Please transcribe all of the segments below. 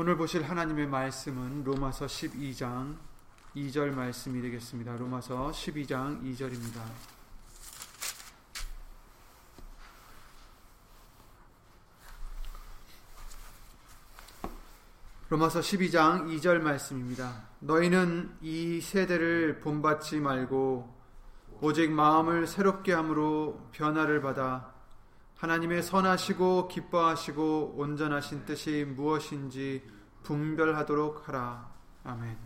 오늘 보실 하나님의 말씀은 로마서 12장 2절 말씀이 되겠습니다. 로마서 12장 2절입니다. 로마서 12장 2절 말씀입니다. 너희는 이 세대를 본받지 말고 오직 마음을 새롭게 함으로 변화를 받아 하나님의 선하시고 기뻐하시고 온전하신 뜻이 무엇인지 분별하도록 하라. 아멘.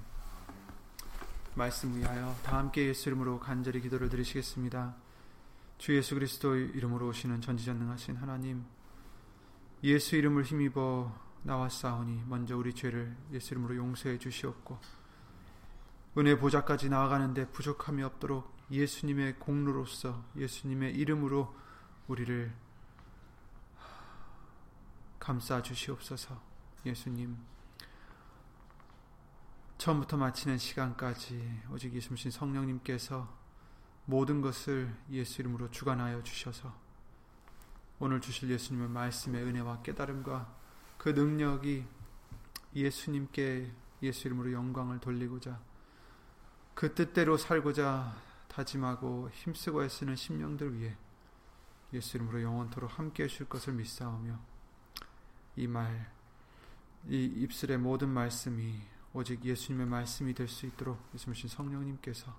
말씀 위하여 다 함께 예수 이름으로 간절히 기도를 드리시겠습니다. 주 예수 그리스도 이름으로 오시는 전지전능하신 하나님 예수 이름을 힘입어 나왔사오니 먼저 우리 죄를 예수 이름으로 용서해 주시옵고 은혜 보좌까지 나아가는데 부족함이 없도록 예수님의 공로로서 예수님의 이름으로 우리를 감싸 주시옵소서. 예수님 처음부터 마치는 시간까지 오직 예수님 성령님께서 모든 것을 예수 이름으로 주관하여 주셔서 오늘 주실 예수님의 말씀의 은혜와 깨달음과 그 능력이 예수님께 예수 이름으로 영광을 돌리고자 그 뜻대로 살고자 다짐하고 힘쓰고 애쓰는 심령들 위해 예수 이름으로 영원토록 함께 해줄 것을 믿사오며 이 말, 이 입술의 모든 말씀이 오직 예수님의 말씀이 될 수 있도록 예수님 성령님께서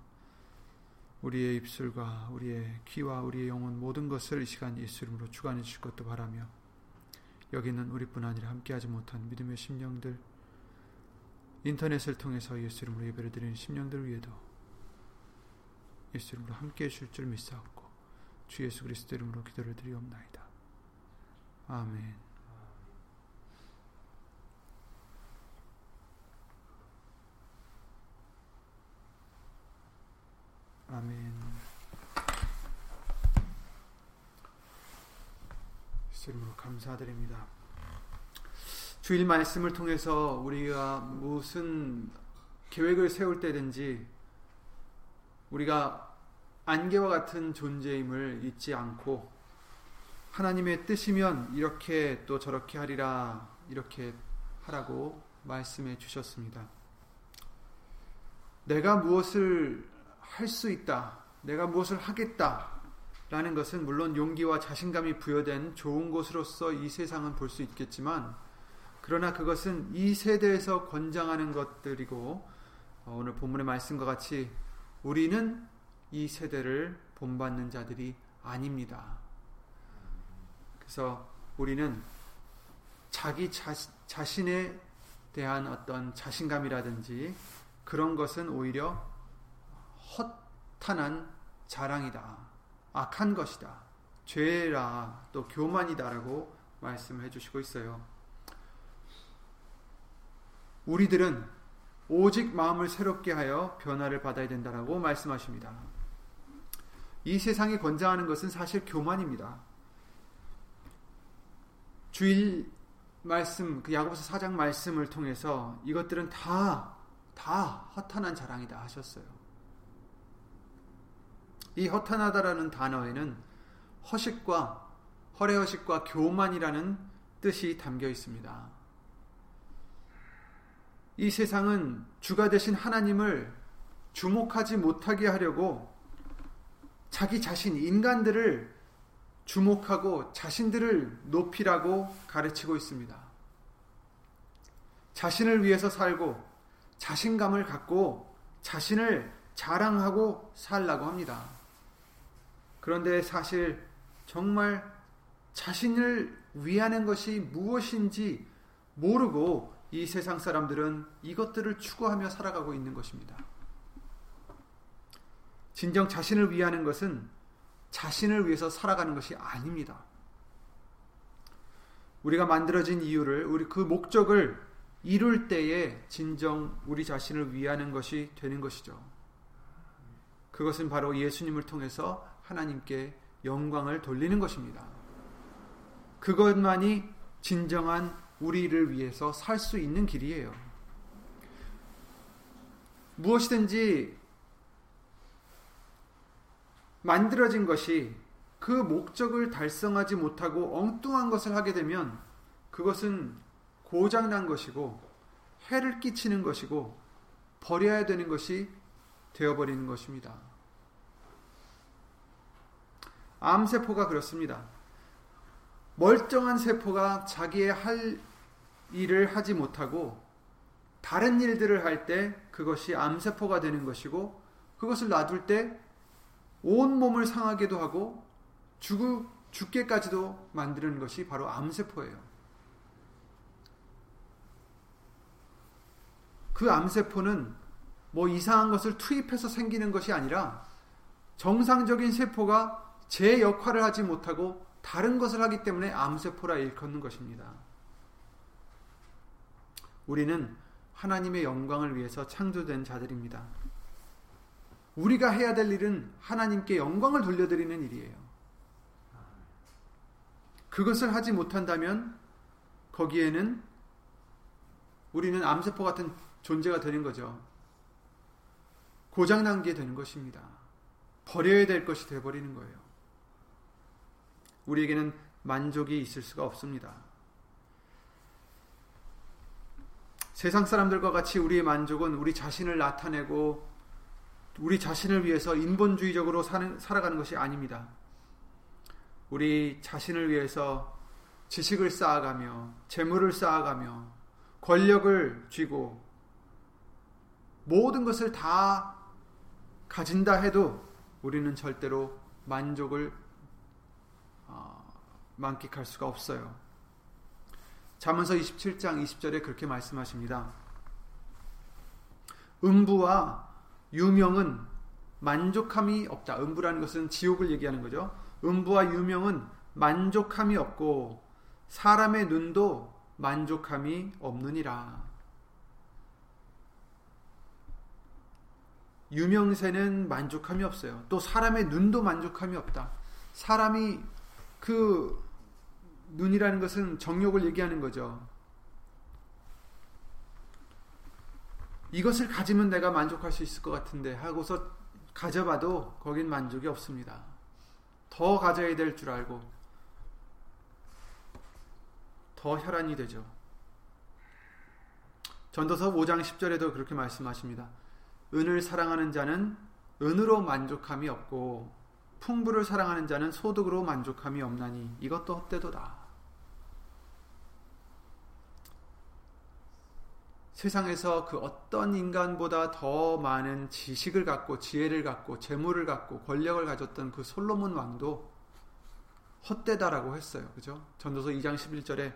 우리의 입술과 우리의 귀와 우리의 영혼 모든 것을 이 시간 예수 이름으로 주관해 주실 것도 바라며 여기는 우리뿐 아니라 함께하지 못한 믿음의 심령들 인터넷을 통해서 예수 이름으로 예배를 드리는 심령들 위에도 예수 이름으로 함께해 주실 줄 믿사옵고 주 예수 그리스도 이름으로 기도를 드리옵나이다. 아멘 아멘 주님으로 감사드립니다. 주일 말씀을 통해서 우리가 무슨 계획을 세울 때든지 우리가 안개와 같은 존재임을 잊지 않고 하나님의 뜻이면 이렇게 또 저렇게 하리라 이렇게 하라고 말씀해 주셨습니다. 내가 무엇을 할 수 있다. 내가 무엇을 하겠다. 라는 것은 물론 용기와 자신감이 부여된 좋은 것으로서 이 세상은 볼 수 있겠지만 그러나 그것은 이 세대에서 권장하는 것들이고 어, 오늘 본문의 말씀과 같이 우리는 이 세대를 본받는 자들이 아닙니다. 그래서 우리는 자기 자, 자신에 대한 어떤 자신감이라든지 그런 것은 오히려 허탄한 자랑이다. 악한 것이다. 죄라 또 교만이다라고 말씀해 주시고 있어요. 우리들은 오직 마음을 새롭게 하여 변화를 받아야 된다라고 말씀하십니다. 이 세상이 권장하는 것은 사실 교만입니다. 주일 말씀, 그 야고보서 4장 말씀을 통해서 이것들은 다, 다 허탄한 자랑이다 하셨어요. 이 허탄하다라는 단어에는 허식과 허례허식과 교만이라는 뜻이 담겨 있습니다. 이 세상은 주가 되신 하나님을 주목하지 못하게 하려고 자기 자신, 인간들을 주목하고 자신들을 높이라고 가르치고 있습니다. 자신을 위해서 살고 자신감을 갖고 자신을 자랑하고 살라고 합니다. 그런데 사실 정말 자신을 위하는 것이 무엇인지 모르고 이 세상 사람들은 이것들을 추구하며 살아가고 있는 것입니다. 진정 자신을 위하는 것은 자신을 위해서 살아가는 것이 아닙니다. 우리가 만들어진 이유를, 우리 그 목적을 이룰 때에 진정 우리 자신을 위하는 것이 되는 것이죠. 그것은 바로 예수님을 통해서 하나님께 영광을 돌리는 것입니다. 그것만이 진정한 우리를 위해서 살 수 있는 길이에요. 무엇이든지 만들어진 것이 그 목적을 달성하지 못하고 엉뚱한 것을 하게 되면 그것은 고장난 것이고 해를 끼치는 것이고 버려야 되는 것이 되어버리는 것입니다. 암세포가 그렇습니다. 멀쩡한 세포가 자기의 할 일을 하지 못하고 다른 일들을 할 때 그것이 암세포가 되는 것이고 그것을 놔둘 때 온몸을 상하게도 하고 죽, 죽게까지도 만드는 것이 바로 암세포예요. 그 암세포는 뭐 이상한 것을 투입해서 생기는 것이 아니라 정상적인 세포가 제 역할을 하지 못하고 다른 것을 하기 때문에 암세포라 일컫는 것입니다. 우리는 하나님의 영광을 위해서 창조된 자들입니다. 우리가 해야 될 일은 하나님께 영광을 돌려드리는 일이에요. 그것을 하지 못한다면 거기에는 우리는 암세포 같은 존재가 되는 거죠. 고장난 게 되는 것입니다. 버려야 될 것이 되어버리는 거예요. 우리에게는 만족이 있을 수가 없습니다. 세상 사람들과 같이 우리의 만족은 우리 자신을 나타내고 우리 자신을 위해서 인본주의적으로 사는, 살아가는 것이 아닙니다. 우리 자신을 위해서 지식을 쌓아가며 재물을 쌓아가며 권력을 쥐고 모든 것을 다 가진다 해도 우리는 절대로 만족을 어, 만끽할 수가 없어요. 잠언서 27장 20절에 그렇게 말씀하십니다. 음부와 유명은 만족함이 없다. 음부라는 것은 지옥을 얘기하는 거죠. 음부와 유명은 만족함이 없고 사람의 눈도 만족함이 없느니라. 유명세는 만족함이 없어요. 또 사람의 눈도 만족함이 없다. 사람이 그 눈이라는 것은 정욕을 얘기하는 거죠. 이것을 가지면 내가 만족할 수 있을 것 같은데 하고서 가져봐도 거긴 만족이 없습니다. 더 가져야 될 줄 알고 더 혈안이 되죠. 전도서 5장 10절에도 그렇게 말씀하십니다. 은을 사랑하는 자는 은으로 만족함이 없고 풍부를 사랑하는 자는 소득으로 만족함이 없나니 이것도 헛되도다. 세상에서 그 어떤 인간보다 더 많은 지식을 갖고 지혜를 갖고 재물을 갖고 권력을 가졌던 그 솔로몬 왕도 헛되다라고 했어요. 그죠? 전도서 2장 11절에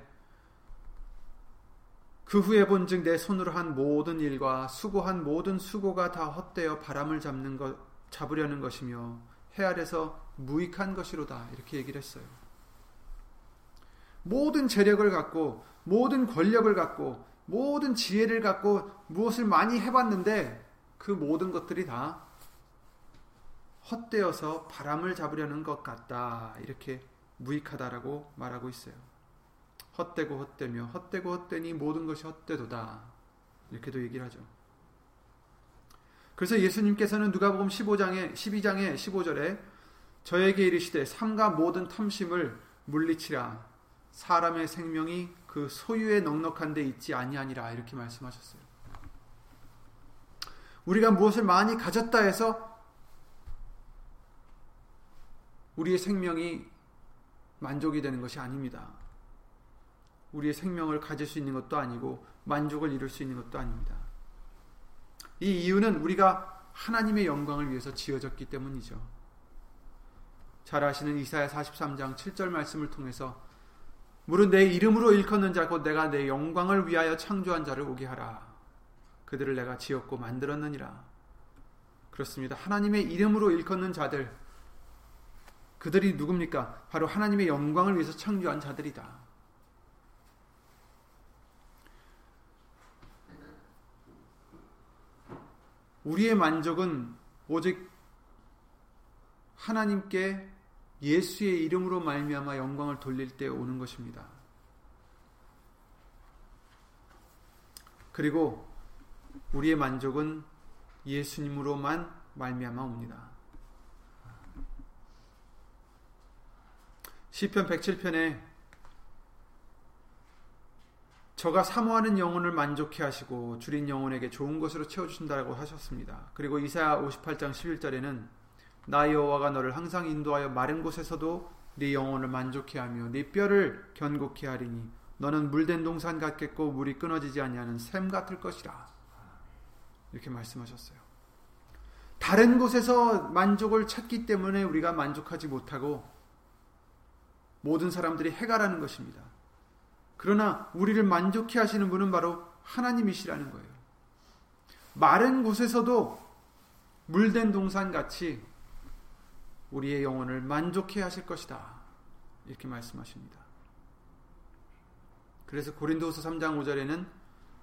그 후에 본즉 내 손으로 한 모든 일과 수고한 모든 수고가 다 헛되어 바람을 잡는 것 잡으려는 것이며 해 아래서 무익한 것이로다 이렇게 얘기를 했어요. 모든 재력을 갖고 모든 권력을 갖고 모든 지혜를 갖고 무엇을 많이 해봤는데 그 모든 것들이 다 헛되어서 바람을 잡으려는 것 같다. 이렇게 무익하다라고 말하고 있어요. 헛되고 헛되며 헛되고 헛되니 모든 것이 헛되도다. 이렇게도 얘기를 하죠. 그래서 예수님께서는 누가복음 15장에 12장에 15절에 저에게 이르시되 삼가 모든 탐심을 물리치라 사람의 생명이 그 소유에 넉넉한 데 있지 아니하니라 이렇게 말씀하셨어요. 우리가 무엇을 많이 가졌다 해서 우리의 생명이 만족이 되는 것이 아닙니다. 우리의 생명을 가질 수 있는 것도 아니고 만족을 이룰 수 있는 것도 아닙니다. 이 이유는 우리가 하나님의 영광을 위해서 지어졌기 때문이죠. 잘 아시는 이사야 43장 7절 말씀을 통해서 무릇 내 이름으로 일컫는 자 곧 내가 내 영광을 위하여 창조한 자를 오게 하라. 그들을 내가 지었고 만들었느니라. 그렇습니다. 하나님의 이름으로 일컫는 자들 그들이 누굽니까? 바로 하나님의 영광을 위해서 창조한 자들이다. 우리의 만족은 오직 하나님께 예수의 이름으로 말미암아 영광을 돌릴 때 오는 것입니다. 그리고 우리의 만족은 예수님으로만 말미암아 옵니다. 시편 107편에 저가 사모하는 영혼을 만족해 하시고 줄인 영혼에게 좋은 것으로 채워 주신다라고 하셨습니다. 그리고 이사야 58장 11절에는 나 여호와가 너를 항상 인도하여 마른 곳에서도 네 영혼을 만족해 하며 네 뼈를 견고케 하리니 너는 물된 동산 같겠고 물이 끊어지지 아니하는 샘 같을 것이라. 이렇게 말씀하셨어요. 다른 곳에서 만족을 찾기 때문에 우리가 만족하지 못하고 모든 사람들이 해가라는 것입니다. 그러나 우리를 만족해 하시는 분은 바로 하나님이시라는 거예요. 마른 곳에서도 물된 동산 같이 우리의 영혼을 만족해 하실 것이다. 이렇게 말씀하십니다. 그래서 고린도후서 3장 5절에는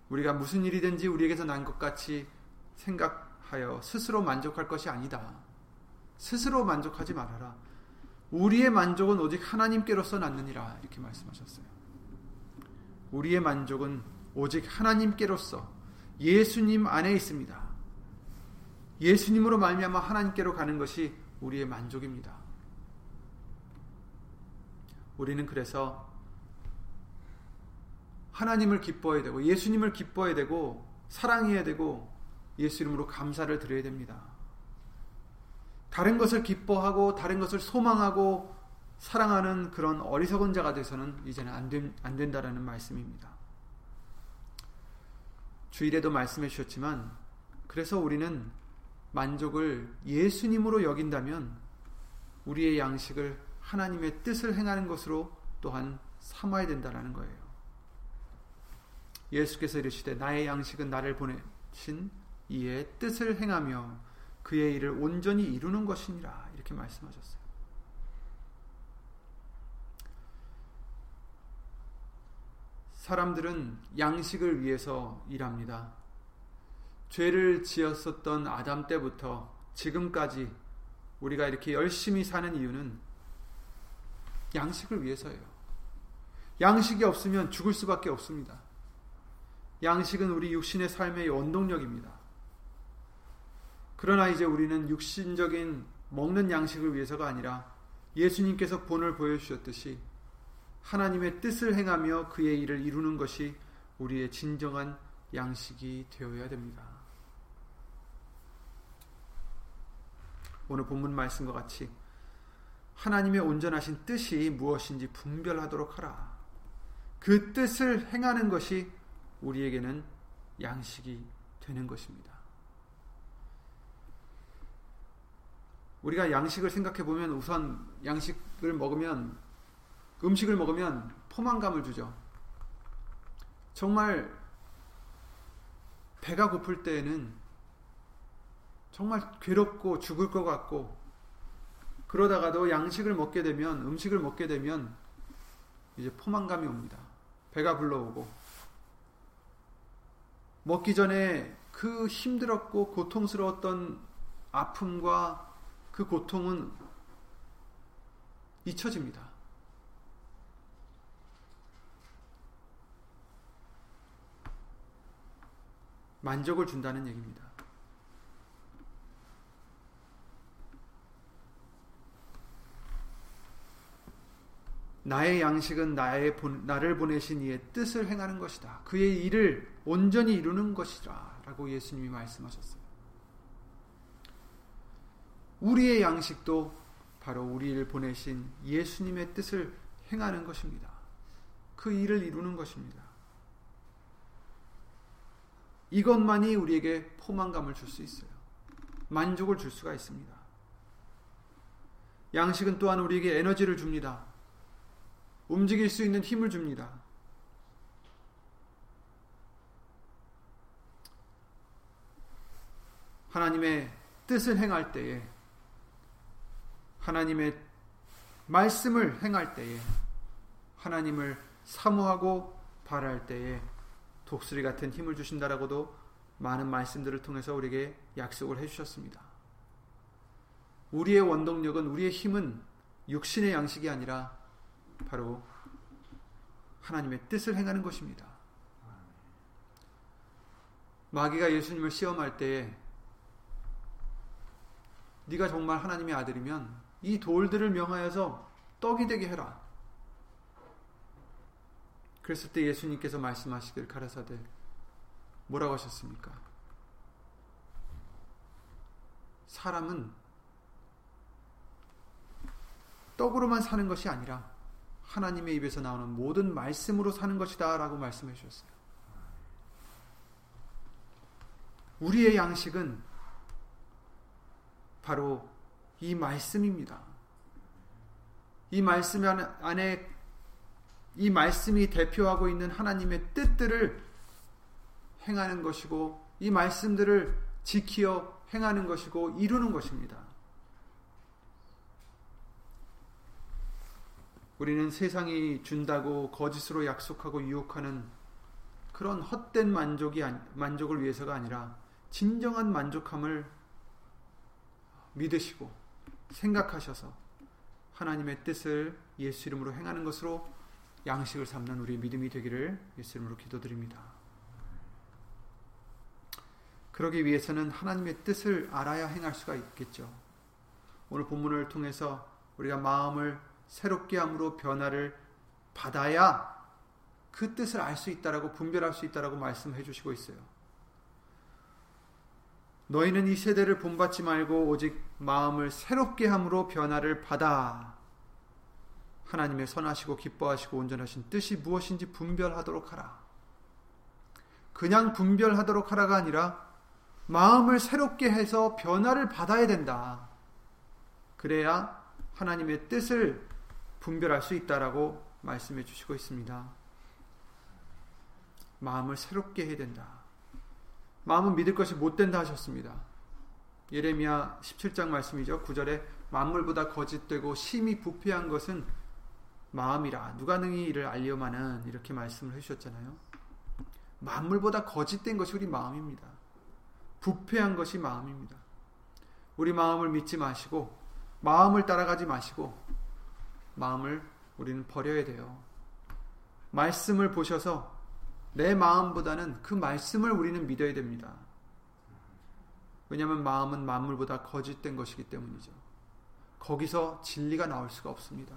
우리가 무슨 일이든지 우리에게서 난 것 같이 생각하여 스스로 만족할 것이 아니다. 스스로 만족하지 말아라. 우리의 만족은 오직 하나님께로서 낳느니라 이렇게 말씀하셨어요. 우리의 만족은 오직 하나님께로서 예수님 안에 있습니다. 예수님으로 말미암아 하나님께로 가는 것이 우리의 만족입니다. 우리는 그래서 하나님을 기뻐해야 되고 예수님을 기뻐해야 되고 사랑해야 되고 예수 이름으로 감사를 드려야 됩니다. 다른 것을 기뻐하고 다른 것을 소망하고 사랑하는 그런 어리석은 자가 돼서는 이제는 안, 된, 안 된다라는 말씀입니다. 주일에도 말씀해 주셨지만 그래서 우리는 만족을 예수님으로 여긴다면 우리의 양식을 하나님의 뜻을 행하는 것으로 또한 삼아야 된다라는 거예요. 예수께서 이르시되 나의 양식은 나를 보내신 이의 뜻을 행하며 그의 일을 온전히 이루는 것이니라 이렇게 말씀하셨어요. 사람들은 양식을 위해서 일합니다. 죄를 지었었던 아담 때부터 지금까지 우리가 이렇게 열심히 사는 이유는 양식을 위해서예요. 양식이 없으면 죽을 수밖에 없습니다. 양식은 우리 육신의 삶의 원동력입니다. 그러나 이제 우리는 육신적인 먹는 양식을 위해서가 아니라 예수님께서 본을 보여주셨듯이 하나님의 뜻을 행하며 그의 일을 이루는 것이 우리의 진정한 양식이 되어야 됩니다. 오늘 본문 말씀과 같이 하나님의 온전하신 뜻이 무엇인지 분별하도록 하라. 그 뜻을 행하는 것이 우리에게는 양식이 되는 것입니다. 우리가 양식을 생각해 보면 우선 양식을 먹으면 음식을 먹으면 포만감을 주죠. 정말 배가 고플 때에는 정말 괴롭고 죽을 것 같고 그러다가도 양식을 먹게 되면 음식을 먹게 되면 이제 포만감이 옵니다. 배가 불러오고 먹기 전에 그 힘들었고 고통스러웠던 아픔과 그 고통은 잊혀집니다. 만족을 준다는 얘기입니다. 나의 양식은 나의 나를 보내신 이의 뜻을 행하는 것이다. 그의 일을 온전히 이루는 것이다. 라고 예수님이 말씀하셨어요. 우리의 양식도 바로 우리를 보내신 예수님의 뜻을 행하는 것입니다. 그 일을 이루는 것입니다. 이것만이 우리에게 포만감을 줄 수 있어요. 만족을 줄 수가 있습니다. 양식은 또한 우리에게 에너지를 줍니다. 움직일 수 있는 힘을 줍니다. 하나님의 뜻을 행할 때에 하나님의 말씀을 행할 때에 하나님을 사모하고 바랄 때에 독수리 같은 힘을 주신다라고도 많은 말씀들을 통해서 우리에게 약속을 해주셨습니다. 우리의 원동력은 우리의 힘은 육신의 양식이 아니라 바로 하나님의 뜻을 행하는 것입니다. 마귀가 예수님을 시험할 때에 네가 정말 하나님의 아들이면 이 돌들을 명하여서 떡이 되게 해라. 그랬을 때 예수님께서 말씀하시길 가라사대 뭐라고 하셨습니까? 사람은 떡으로만 사는 것이 아니라 하나님의 입에서 나오는 모든 말씀으로 사는 것이다 라고 말씀해 주셨어요. 우리의 양식은 바로 이 말씀입니다. 이 말씀 안에 이 말씀이 대표하고 있는 하나님의 뜻들을 행하는 것이고 이 말씀들을 지키어 행하는 것이고 이루는 것입니다. 우리는 세상이 준다고 거짓으로 약속하고 유혹하는 그런 헛된 만족이 만족을 위해서가 아니라 진정한 만족함을 믿으시고 생각하셔서 하나님의 뜻을 예수 이름으로 행하는 것으로 양식을 삼는 우리 믿음이 되기를 예수 이름으로 기도드립니다. 그러기 위해서는 하나님의 뜻을 알아야 행할 수가 있겠죠. 오늘 본문을 통해서 우리가 마음을 새롭게 함으로 변화를 받아야 그 뜻을 알 수 있다라고 분별할 수 있다라고 말씀해 주시고 있어요. 너희는 이 세대를 본받지 말고 오직 마음을 새롭게 함으로 변화를 받아 하나님의 선하시고 기뻐하시고 온전하신 뜻이 무엇인지 분별하도록 하라. 그냥 분별하도록 하라가 아니라 마음을 새롭게 해서 변화를 받아야 된다. 그래야 하나님의 뜻을 분별할 수 있다라고 말씀해 주시고 있습니다. 마음을 새롭게 해야 된다. 마음은 믿을 것이 못 된다 하셨습니다. 예레미야 17장 말씀이죠. 9절에 만물보다 거짓되고 심히 부패한 것은 마음이라 누가 능히 이를 알려마는 이렇게 말씀을 해주셨잖아요. 만물보다 거짓된 것이 우리 마음입니다. 부패한 것이 마음입니다. 우리 마음을 믿지 마시고 마음을 따라가지 마시고 마음을 우리는 버려야 돼요. 말씀을 보셔서 내 마음보다는 그 말씀을 우리는 믿어야 됩니다. 왜냐하면 마음은 만물보다 거짓된 것이기 때문이죠. 거기서 진리가 나올 수가 없습니다.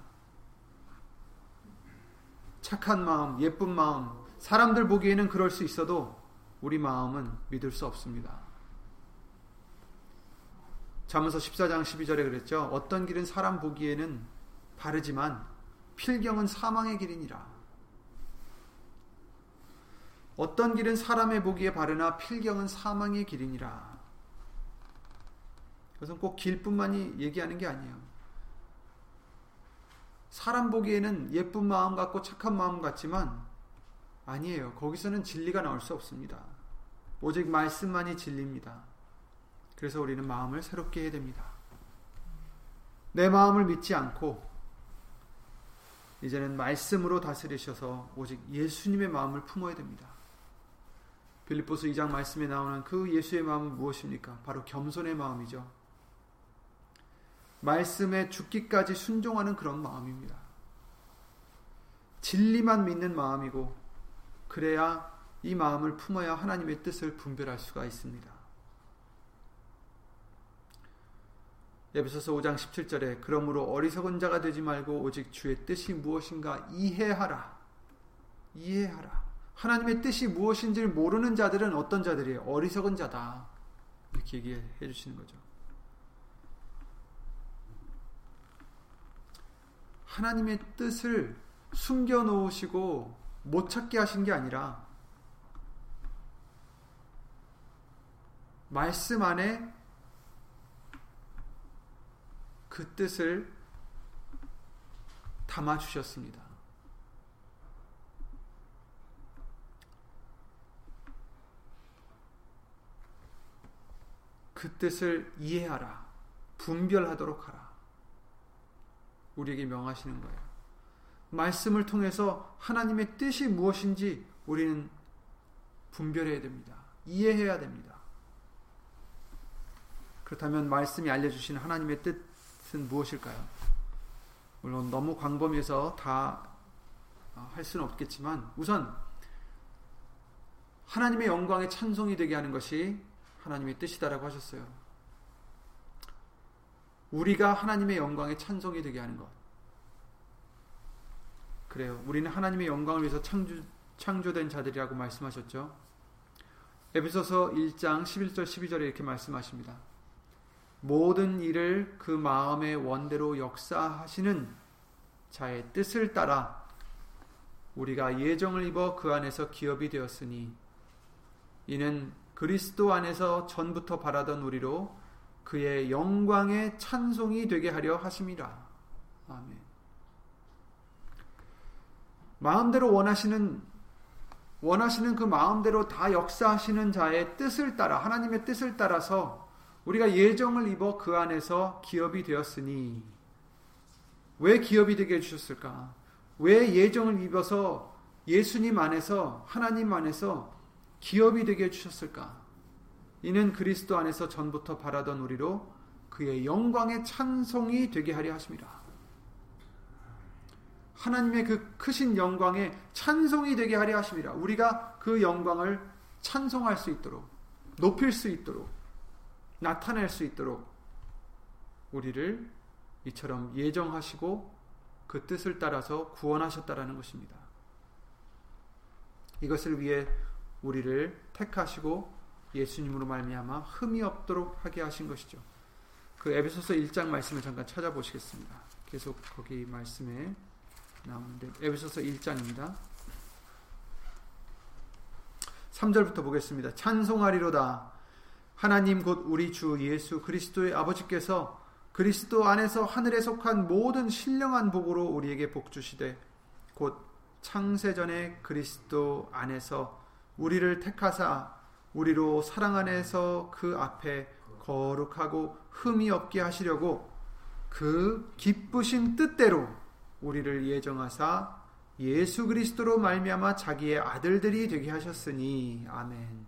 착한 마음, 예쁜 마음, 사람들 보기에는 그럴 수 있어도 우리 마음은 믿을 수 없습니다. 잠언서 14장 12절에 그랬죠. 어떤 길은 사람 보기에는 바르지만 필경은 사망의 길이니라. 어떤 길은 사람의 보기에 바르나 필경은 사망의 길이니라. 그것은 꼭 길뿐만이 얘기하는 게 아니에요. 사람 보기에는 예쁜 마음 같고 착한 마음 같지만 아니에요. 거기서는 진리가 나올 수 없습니다. 오직 말씀만이 진리입니다. 그래서 우리는 마음을 새롭게 해야 됩니다. 내 마음을 믿지 않고 이제는 말씀으로 다스리셔서 오직 예수님의 마음을 품어야 됩니다. 빌립보스 2장 말씀에 나오는 그 예수의 마음은 무엇입니까? 바로 겸손의 마음이죠. 말씀에 죽기까지 순종하는 그런 마음입니다. 진리만 믿는 마음이고 그래야 이 마음을 품어야 하나님의 뜻을 분별할 수가 있습니다. 에베소서 5장 17절에 그러므로 어리석은 자가 되지 말고 오직 주의 뜻이 무엇인가 이해하라. 이해하라. 하나님의 뜻이 무엇인지를 모르는 자들은 어떤 자들이에요? 어리석은 자다. 이렇게 얘기해 주시는 거죠. 하나님의 뜻을 숨겨 놓으시고 못 찾게 하신 게 아니라 말씀 안에 그 뜻을 담아 주셨습니다. 그 뜻을 이해하라. 분별하도록 하라. 우리에게 명하시는 거예요. 말씀을 통해서 하나님의 뜻이 무엇인지 우리는 분별해야 됩니다. 이해해야 됩니다. 그렇다면 말씀이 알려주시는 하나님의 뜻은 무엇일까요? 물론 너무 광범위해서 다 할 수는 없겠지만 우선 하나님의 영광의 찬송이 되게 하는 것이 하나님의 뜻이다라고 하셨어요. 우리가 하나님의 영광의 찬송이 되게 하는 것. 그래요. 우리는 하나님의 영광을 위해서 창조, 창조된 자들이라고 말씀하셨죠. 에베소서 1장 11절 12절에 이렇게 말씀하십니다. 모든 일을 그 마음의 원대로 역사하시는 자의 뜻을 따라 우리가 예정을 입어 그 안에서 기업이 되었으니 이는 그리스도 안에서 전부터 바라던 우리로 그의 영광의 찬송이 되게 하려 하심이라. 아멘. 마음대로 원하시는 원하시는 그 마음대로 다 역사하시는 자의 뜻을 따라 하나님의 뜻을 따라서 우리가 예정을 입어 그 안에서 기업이 되었으니 왜 기업이 되게 해 주셨을까? 왜 예정을 입어서 예수님 안에서 하나님 안에서 기업이 되게 해 주셨을까? 이는 그리스도 안에서 전부터 바라던 우리로 그의 영광의 찬송이 되게 하려 하십니다. 하나님의 그 크신 영광에 찬송이 되게 하려 하십니다. 우리가 그 영광을 찬송할 수 있도록, 높일 수 있도록, 나타낼 수 있도록 우리를 이처럼 예정하시고 그 뜻을 따라서 구원하셨다라는 것입니다. 이것을 위해 우리를 택하시고 예수님으로 말미암아 흠이 없도록 하게 하신 것이죠. 그 에베소서 1장 말씀을 잠깐 찾아보시겠습니다. 계속 거기 말씀에 나오는데 에베소서 1장입니다. 3절부터 보겠습니다. 찬송하리로다. 하나님 곧 우리 주 예수 그리스도의 아버지께서 그리스도 안에서 하늘에 속한 모든 신령한 복으로 우리에게 복 주시되 곧 창세전에 그리스도 안에서 우리를 택하사 우리로 사랑 안에서 그 앞에 거룩하고 흠이 없게 하시려고 그 기쁘신 뜻대로 우리를 예정하사 예수 그리스도로 말미암아 자기의 아들들이 되게 하셨으니 아멘.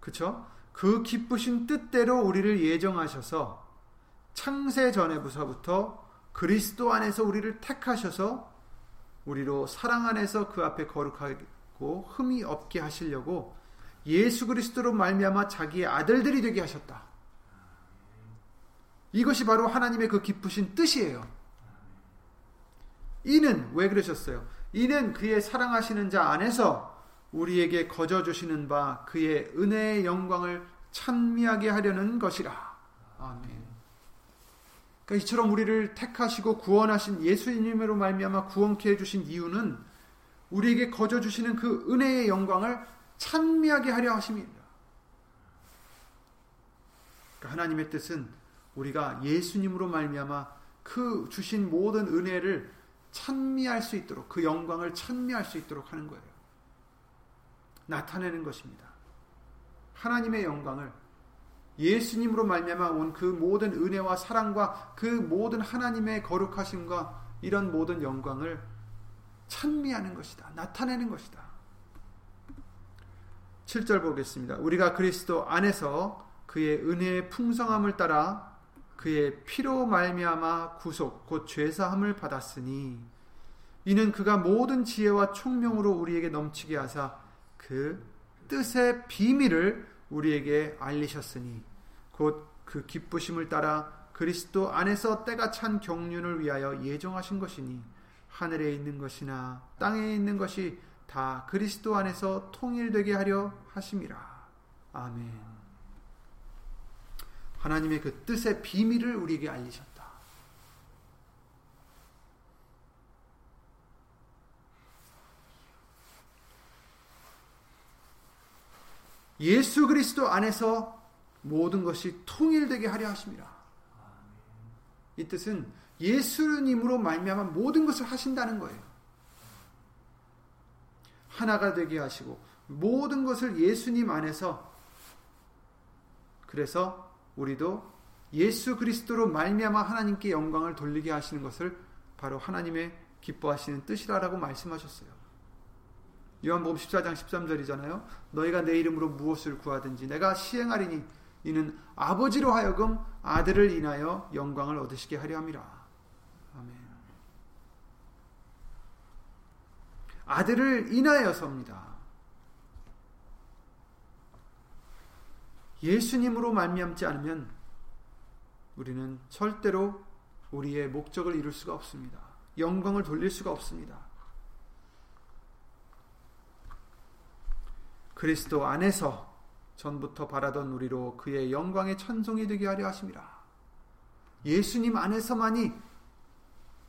그쵸? 그 기쁘신 뜻대로 우리를 예정하셔서 창세 전에부터 그리스도 안에서 우리를 택하셔서 우리로 사랑 안에서 그 앞에 거룩하고 흠이 없게 하시려고 예수 그리스도로 말미암아 자기의 아들들이 되게 하셨다. 이것이 바로 하나님의 그 기쁘신 뜻이에요. 이는 왜 그러셨어요? 이는 그의 사랑하시는 자 안에서 우리에게 거저 주시는 바 그의 은혜의 영광을 찬미하게 하려는 것이라. 아멘. 그러니까 이처럼 우리를 택하시고 구원하신 예수님으로 말미암아 구원케 해 주신 이유는 우리에게 거저 주시는 그 은혜의 영광을 찬미하게 하려 하심입니다. 그러니까 하나님의 뜻은 우리가 예수님으로 말미암아 그 주신 모든 은혜를 찬미할 수 있도록 그 영광을 찬미할 수 있도록 하는 거예요. 나타내는 것입니다. 하나님의 영광을 예수님으로 말미암아 온 그 모든 은혜와 사랑과 그 모든 하나님의 거룩하심과 이런 모든 영광을 찬미하는 것이다. 나타내는 것이다. 7절 보겠습니다. 우리가 그리스도 안에서 그의 은혜의 풍성함을 따라 그의 피로 말미암아 구속 곧 죄사함을 받았으니 이는 그가 모든 지혜와 총명으로 우리에게 넘치게 하사 그 뜻의 비밀을 우리에게 알리셨으니 곧 그 기쁘심을 따라 그리스도 안에서 때가 찬 경륜을 위하여 예정하신 것이니 하늘에 있는 것이나 땅에 있는 것이 다 그리스도 안에서 통일되게 하려 하심이라. 아멘. 하나님의 그 뜻의 비밀을 우리에게 알리셨다. 예수 그리스도 안에서 모든 것이 통일되게 하려 하십니다. 이 뜻은 예수님으로 말미암아 모든 것을 하신다는 거예요. 하나가 되게 하시고 모든 것을 예수님 안에서 그래서 우리도 예수 그리스도로 말미암아 하나님께 영광을 돌리게 하시는 것을 바로 하나님의 기뻐하시는 뜻이라고 말씀하셨어요. 요한복음 14장 13절이잖아요. 너희가 내 이름으로 무엇을 구하든지 내가 시행하리니 이는 아버지로 하여금 아들을 인하여 영광을 얻으시게 하려 함이라. 아멘. 아들을 인하여서입니다. 예수님으로 말미암지 않으면 우리는 절대로 우리의 목적을 이룰 수가 없습니다. 영광을 돌릴 수가 없습니다. 그리스도 안에서 전부터 바라던 우리로 그의 영광의 찬송이 되게 하려 하심이라. 예수님 안에서만이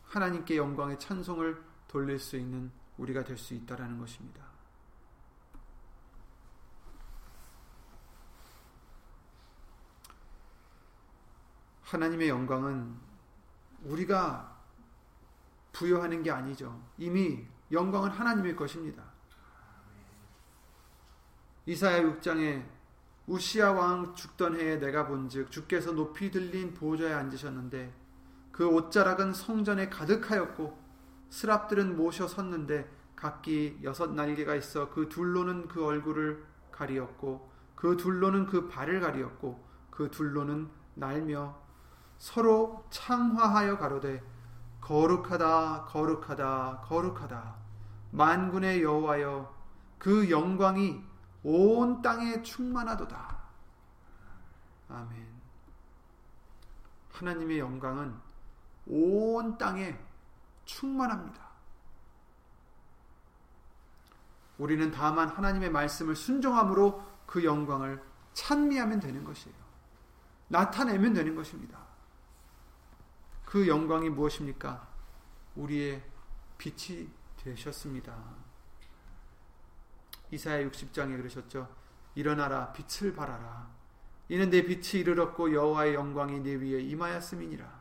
하나님께 영광의 찬송을 돌릴 수 있는 우리가 될 수 있다라는 것입니다. 하나님의 영광은 우리가 부여하는 게 아니죠. 이미 영광은 하나님의 것입니다. 이사야 6장에 우시아 왕 죽던 해에 내가 본즉 주께서 높이 들린 보좌에 앉으셨는데 그 옷자락은 성전에 가득하였고 스랍들은 모셔 섰는데 각기 여섯 날개가 있어 그 둘로는 그 얼굴을 가리었고 그 둘로는 그 발을 가리었고 그 둘로는 날며 서로 창화하여 가로되 거룩하다 거룩하다 거룩하다 만군의 여호와여 그 영광이 온 땅에 충만하도다. 아멘. 하나님의 영광은 온 땅에 충만합니다. 우리는 다만 하나님의 말씀을 순종함으로 그 영광을 찬미하면 되는 것이에요. 나타내면 되는 것입니다. 그 영광이 무엇입니까? 우리의 빛이 되셨습니다. 이사야 60장에 그러셨죠. 일어나라 빛을 발하라. 이는 내 빛이 이르렀고 여호와의 영광이 내 위에 임하였음이니라.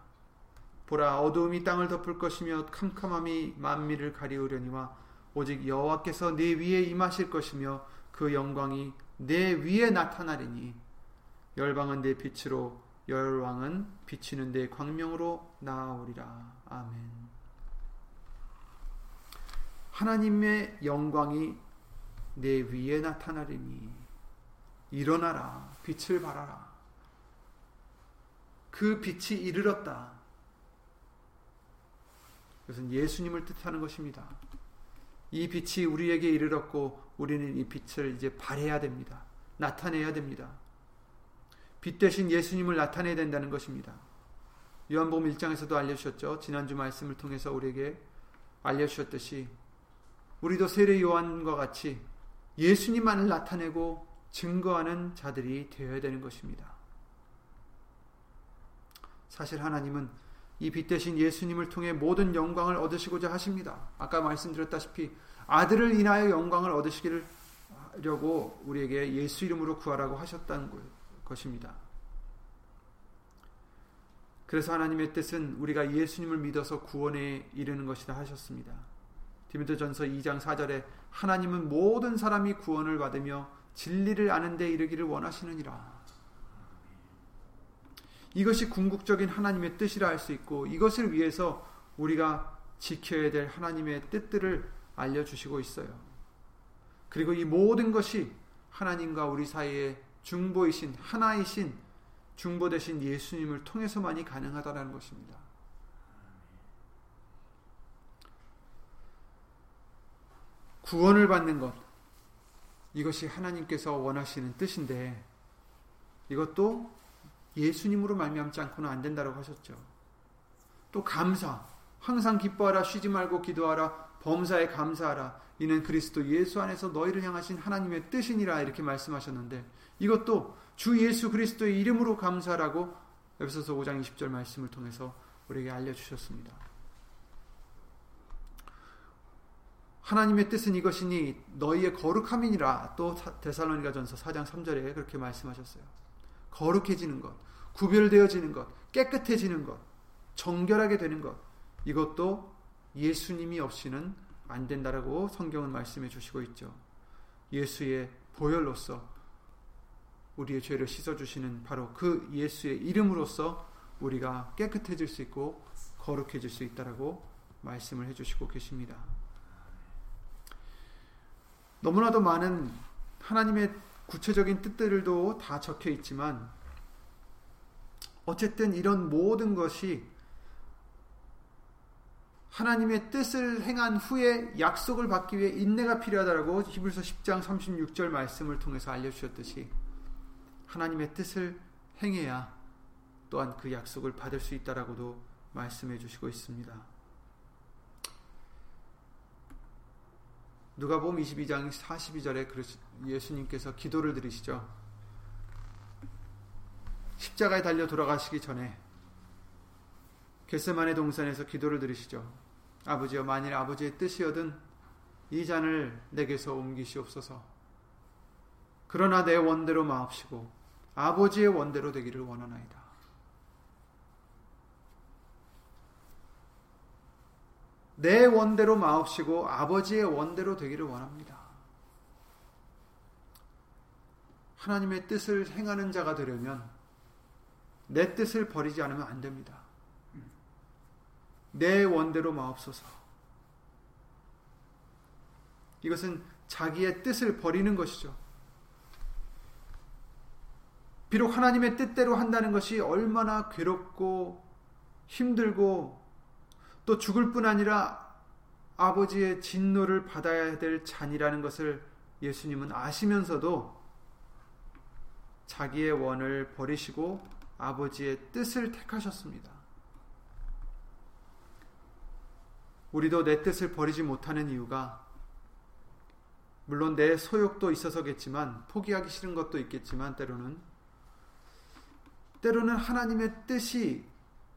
보라 어두움이 땅을 덮을 것이며 캄캄함이 만미를 가리우려니와 오직 여호와께서 내 위에 임하실 것이며 그 영광이 내 위에 나타나리니 열방은 내 빛으로 열왕은 비치는 내 광명으로 나아오리라. 아멘. 하나님의 영광이 내 위에 나타나리니 일어나라 빛을 발하라 그 빛이 이르렀다. 이것은 예수님을 뜻하는 것입니다. 이 빛이 우리에게 이르렀고 우리는 이 빛을 이제 발해야 됩니다. 나타내야 됩니다. 빛 대신 예수님을 나타내야 된다는 것입니다. 요한복음 1장에서도 알려주셨죠. 지난주 말씀을 통해서 우리에게 알려주셨듯이 우리도 세례 요한과 같이 예수님만을 나타내고 증거하는 자들이 되어야 되는 것입니다. 사실 하나님은 이 빛 대신 예수님을 통해 모든 영광을 얻으시고자 하십니다. 아까 말씀드렸다시피 아들을 인하여 영광을 얻으시기를 하려고 우리에게 예수 이름으로 구하라고 하셨다는 것입니다. 그래서 하나님의 뜻은 우리가 예수님을 믿어서 구원에 이르는 것이다 하셨습니다. 디모데전서 2장 4절에 하나님은 모든 사람이 구원을 받으며 진리를 아는 데 이르기를 원하시느니라. 이것이 궁극적인 하나님의 뜻이라 할 수 있고 이것을 위해서 우리가 지켜야 될 하나님의 뜻들을 알려 주시고 있어요. 그리고 이 모든 것이 하나님과 우리 사이에 중보이신 하나이신 중보 되신 예수님을 통해서만이 가능하다는 것입니다. 구원을 받는 것 이것이 하나님께서 원하시는 뜻인데 이것도 예수님으로 말미암지 않고는 안 된다고 하셨죠. 또 감사 항상 기뻐하라 쉬지 말고 기도하라 범사에 감사하라 이는 그리스도 예수 안에서 너희를 향하신 하나님의 뜻이니라 이렇게 말씀하셨는데 이것도 주 예수 그리스도의 이름으로 감사라고 에베소서 5장 20절 말씀을 통해서 우리에게 알려 주셨습니다. 하나님의 뜻은 이것이니 너희의 거룩함이니라 또 데살로니가전서 4장 3절에 그렇게 말씀하셨어요. 거룩해지는 것, 구별되어지는 것, 깨끗해지는 것, 정결하게 되는 것 이것도 예수님이 없이는 안 된다라고 성경은 말씀해 주시고 있죠. 예수의 보혈로서 우리의 죄를 씻어 주시는 바로 그 예수의 이름으로써 우리가 깨끗해질 수 있고 거룩해질 수 있다라고 말씀을 해 주시고 계십니다. 너무나도 많은 하나님의 구체적인 뜻들도 다 적혀 있지만 어쨌든 이런 모든 것이 하나님의 뜻을 행한 후에 약속을 받기 위해 인내가 필요하다라고 히브리서 10장 36절 말씀을 통해서 알려주셨듯이 하나님의 뜻을 행해야 또한 그 약속을 받을 수 있다라고도 말씀해 주시고 있습니다. 누가복음 22장 42절에 예수님께서 기도를 드리시죠. 십자가에 달려 돌아가시기 전에 겟세만의 동산에서 기도를 드리시죠. 아버지여 만일 아버지의 뜻이여든 이 잔을 내게서 옮기시옵소서. 그러나 내 원대로 마옵시고 아버지의 원대로 되기를 원하나이다. 내 원대로 마옵시고 아버지의 원대로 되기를 원합니다. 하나님의 뜻을 행하는 자가 되려면 내 뜻을 버리지 않으면 안 됩니다. 내 원대로 마옵소서. 이것은 자기의 뜻을 버리는 것이죠. 비록 하나님의 뜻대로 한다는 것이 얼마나 괴롭고 힘들고 또 죽을 뿐 아니라 아버지의 진노를 받아야 될 잔이라는 것을 예수님은 아시면서도 자기의 원을 버리시고 아버지의 뜻을 택하셨습니다. 우리도 내 뜻을 버리지 못하는 이유가 물론 내 소욕도 있어서겠지만 포기하기 싫은 것도 있겠지만 때로는 때로는 하나님의 뜻이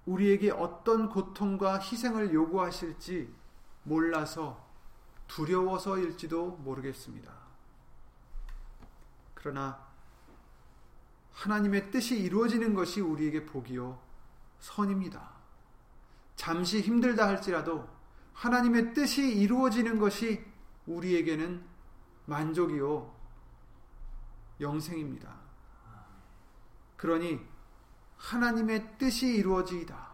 우리에게 어떤 고통과 희생을 요구하실지 몰라서 두려워서일지도 모르겠습니다. 그러나 하나님의 뜻이 이루어지는 것이 우리에게 복이요 선입니다. 잠시 힘들다 할지라도 하나님의 뜻이 이루어지는 것이 우리에게는 만족이요 영생입니다. 그러니 하나님의 뜻이 이루어지이다.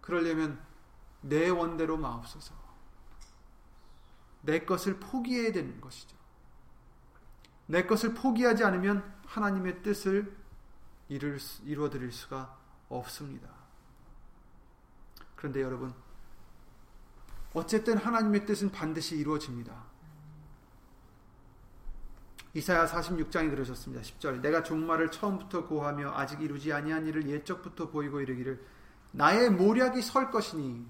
그러려면 내 원대로 마옵소서. 내 것을 포기해야 되는 것이죠. 내 것을 포기하지 않으면 하나님의 뜻을 이루어 드릴 수가 없습니다. 그런데 여러분, 어쨌든 하나님의 뜻은 반드시 이루어집니다. 이사야 46장에 그러셨습니다. 10절 내가 종말을 처음부터 고하며 아직 이루지 아니한 일을 예적부터 보이고 이르기를 나의 모략이 설 것이니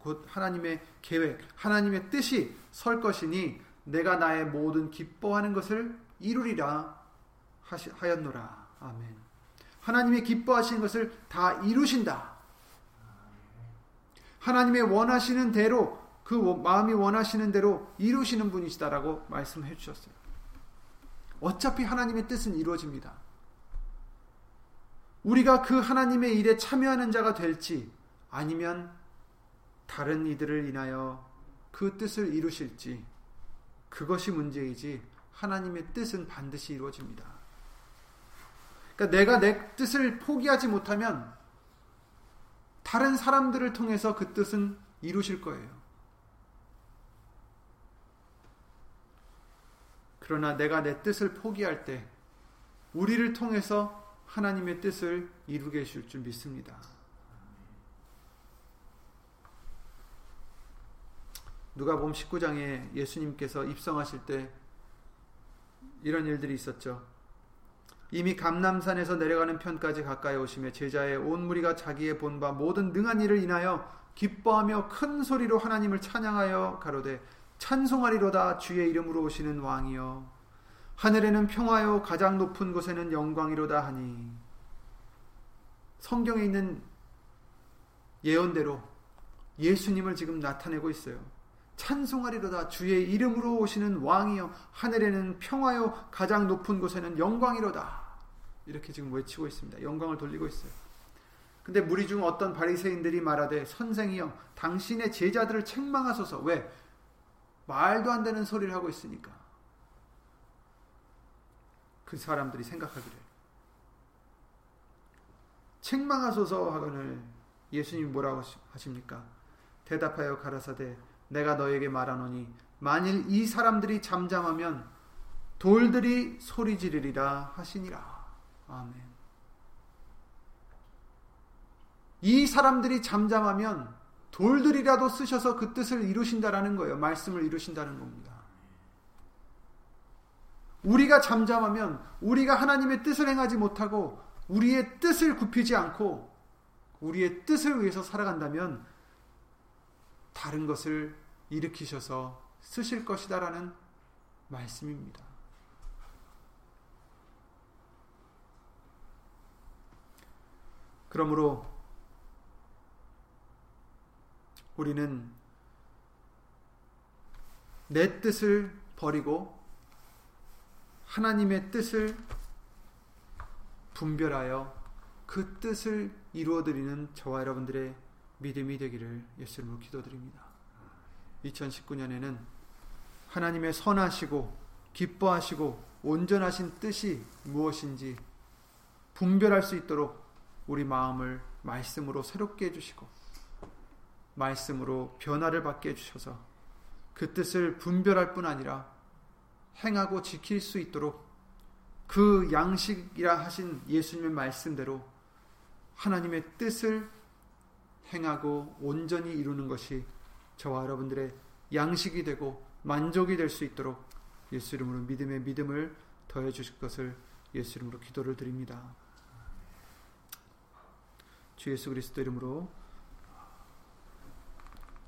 곧 하나님의 계획, 하나님의 뜻이 설 것이니 내가 나의 모든 기뻐하는 것을 이루리라 하였노라. 아멘. 하나님의 기뻐하시는 것을 다 이루신다. 하나님의 원하시는 대로 그 마음이 원하시는 대로 이루시는 분이시다라고 말씀해 주셨어요. 어차피 하나님의 뜻은 이루어집니다. 우리가 그 하나님의 일에 참여하는 자가 될지 아니면 다른 이들을 인하여 그 뜻을 이루실지 그것이 문제이지 하나님의 뜻은 반드시 이루어집니다. 그러니까 내가 내 뜻을 포기하지 못하면 다른 사람들을 통해서 그 뜻은 이루실 거예요. 그러나 내가 내 뜻을 포기할 때 우리를 통해서 하나님의 뜻을 이루게 해줄 줄 믿습니다. 누가 보면 19장에 예수님께서 입성하실 때 이런 일들이 있었죠. 이미 감남산에서 내려가는 편까지 가까이 오시며 제자의 온 무리가 자기의 본바 모든 능한 일을 인하여 기뻐하며 큰 소리로 하나님을 찬양하여 가로되 찬송하리로다 주의 이름으로 오시는 왕이여 하늘에는 평화요 가장 높은 곳에는 영광이로다 하니 성경에 있는 예언대로 예수님을 지금 나타내고 있어요. 찬송하리로다 주의 이름으로 오시는 왕이여 하늘에는 평화요 가장 높은 곳에는 영광이로다 이렇게 지금 외치고 있습니다. 영광을 돌리고 있어요. 근데 무리 중 어떤 바리새인들이 말하되 선생이여 당신의 제자들을 책망하소서 왜 말도 안 되는 소리를 하고 있으니까. 그 사람들이 생각하기를. 책망하소서 하거늘 예수님 뭐라고 하십니까? 대답하여 가라사대 내가 너에게 말하노니 만일 이 사람들이 잠잠하면 돌들이 소리 지르리라 하시니라. 아멘. 이 사람들이 잠잠하면 돌들이라도 쓰셔서 그 뜻을 이루신다라는 거예요. 말씀을 이루신다는 겁니다. 우리가 잠잠하면 우리가 하나님의 뜻을 행하지 못하고 우리의 뜻을 굽히지 않고 우리의 뜻을 위해서 살아간다면 다른 것을 일으키셔서 쓰실 것이다라는 말씀입니다. 그러므로 우리는 내 뜻을 버리고 하나님의 뜻을 분별하여 그 뜻을 이루어드리는 저와 여러분들의 믿음이 되기를 예수님으로 기도드립니다. 2019년에는 하나님의 선하시고 기뻐하시고 온전하신 뜻이 무엇인지 분별할 수 있도록 우리 마음을 말씀으로 새롭게 해주시고 말씀으로 변화를 받게 해주셔서 그 뜻을 분별할 뿐 아니라 행하고 지킬 수 있도록 그 양식이라 하신 예수님의 말씀대로 하나님의 뜻을 행하고 온전히 이루는 것이 저와 여러분들의 양식이 되고 만족이 될 수 있도록 예수 이름으로 믿음의 믿음을 더해 주실 것을 예수 이름으로 기도를 드립니다. 주 예수 그리스도 이름으로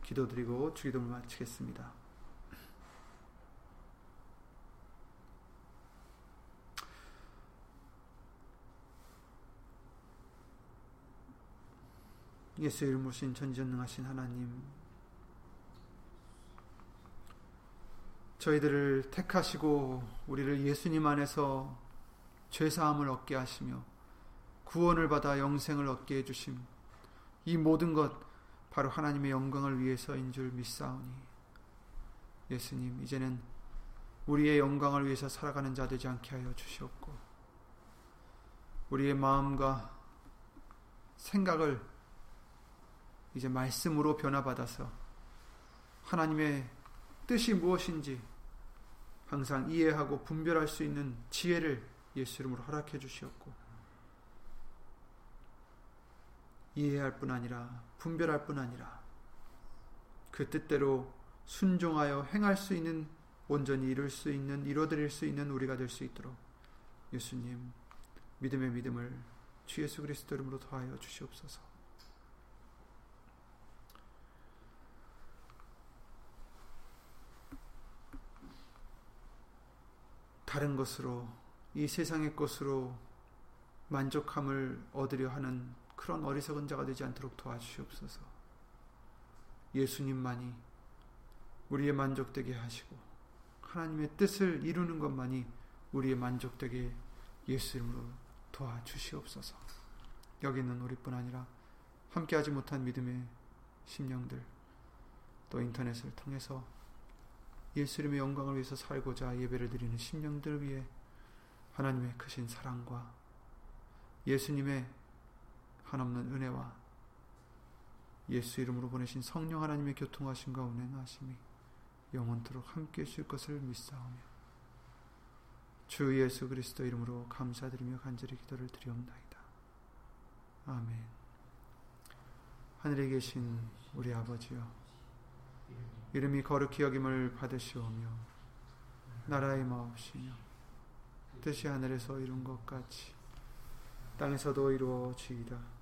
기도드리고 주기도를 마치겠습니다. 예수 이름으로 신 전지전능하신 하나님 저희들을 택하시고 우리를 예수님 안에서 죄사함을 얻게 하시며 구원을 받아 영생을 얻게 해주심 이 모든 것 바로 하나님의 영광을 위해서인 줄 믿사오니. 예수님 이제는 우리의 영광을 위해서 살아가는 자 되지 않게 하여 주시옵고 우리의 마음과 생각을 이제 말씀으로 변화받아서 하나님의 뜻이 무엇인지 항상 이해하고 분별할 수 있는 지혜를 예수 이름으로 허락해 주시옵고 이해할 뿐 아니라 분별할 뿐 아니라 그 뜻대로 순종하여 행할 수 있는 온전히 이룰 수 있는 이뤄드릴 수 있는 우리가 될 수 있도록 예수님 믿음의 믿음을 주 예수 그리스도 이름으로 더하여 주시옵소서. 다른 것으로 이 세상의 것으로 만족함을 얻으려 하는 그런 어리석은 자가 되지 않도록 도와주시옵소서. 예수님만이 우리의 만족되게 하시고 하나님의 뜻을 이루는 것만이 우리의 만족되게 예수 이름으로 도와주시옵소서. 여기 있는 우리뿐 아니라 함께하지 못한 믿음의 심령들 또 인터넷을 통해서 예수님의 영광을 위해서 살고자 예배를 드리는 심령들 위해 하나님의 크신 사랑과 예수님의 한없는 은혜와 예수 이름으로 보내신 성령 하나님의 교통하심과 운행하심이 영원토록 함께 해주실 것을 믿사오며 주 예수 그리스도 이름으로 감사드리며 간절히 기도를 드리옵나이다. 아멘 하늘에 계신 우리 아버지여 이름이 거룩히 여김을 받으시오며 나라의 마옵시며 뜻이 하늘에서 이룬 것 같이 땅에서도 이루어지이다.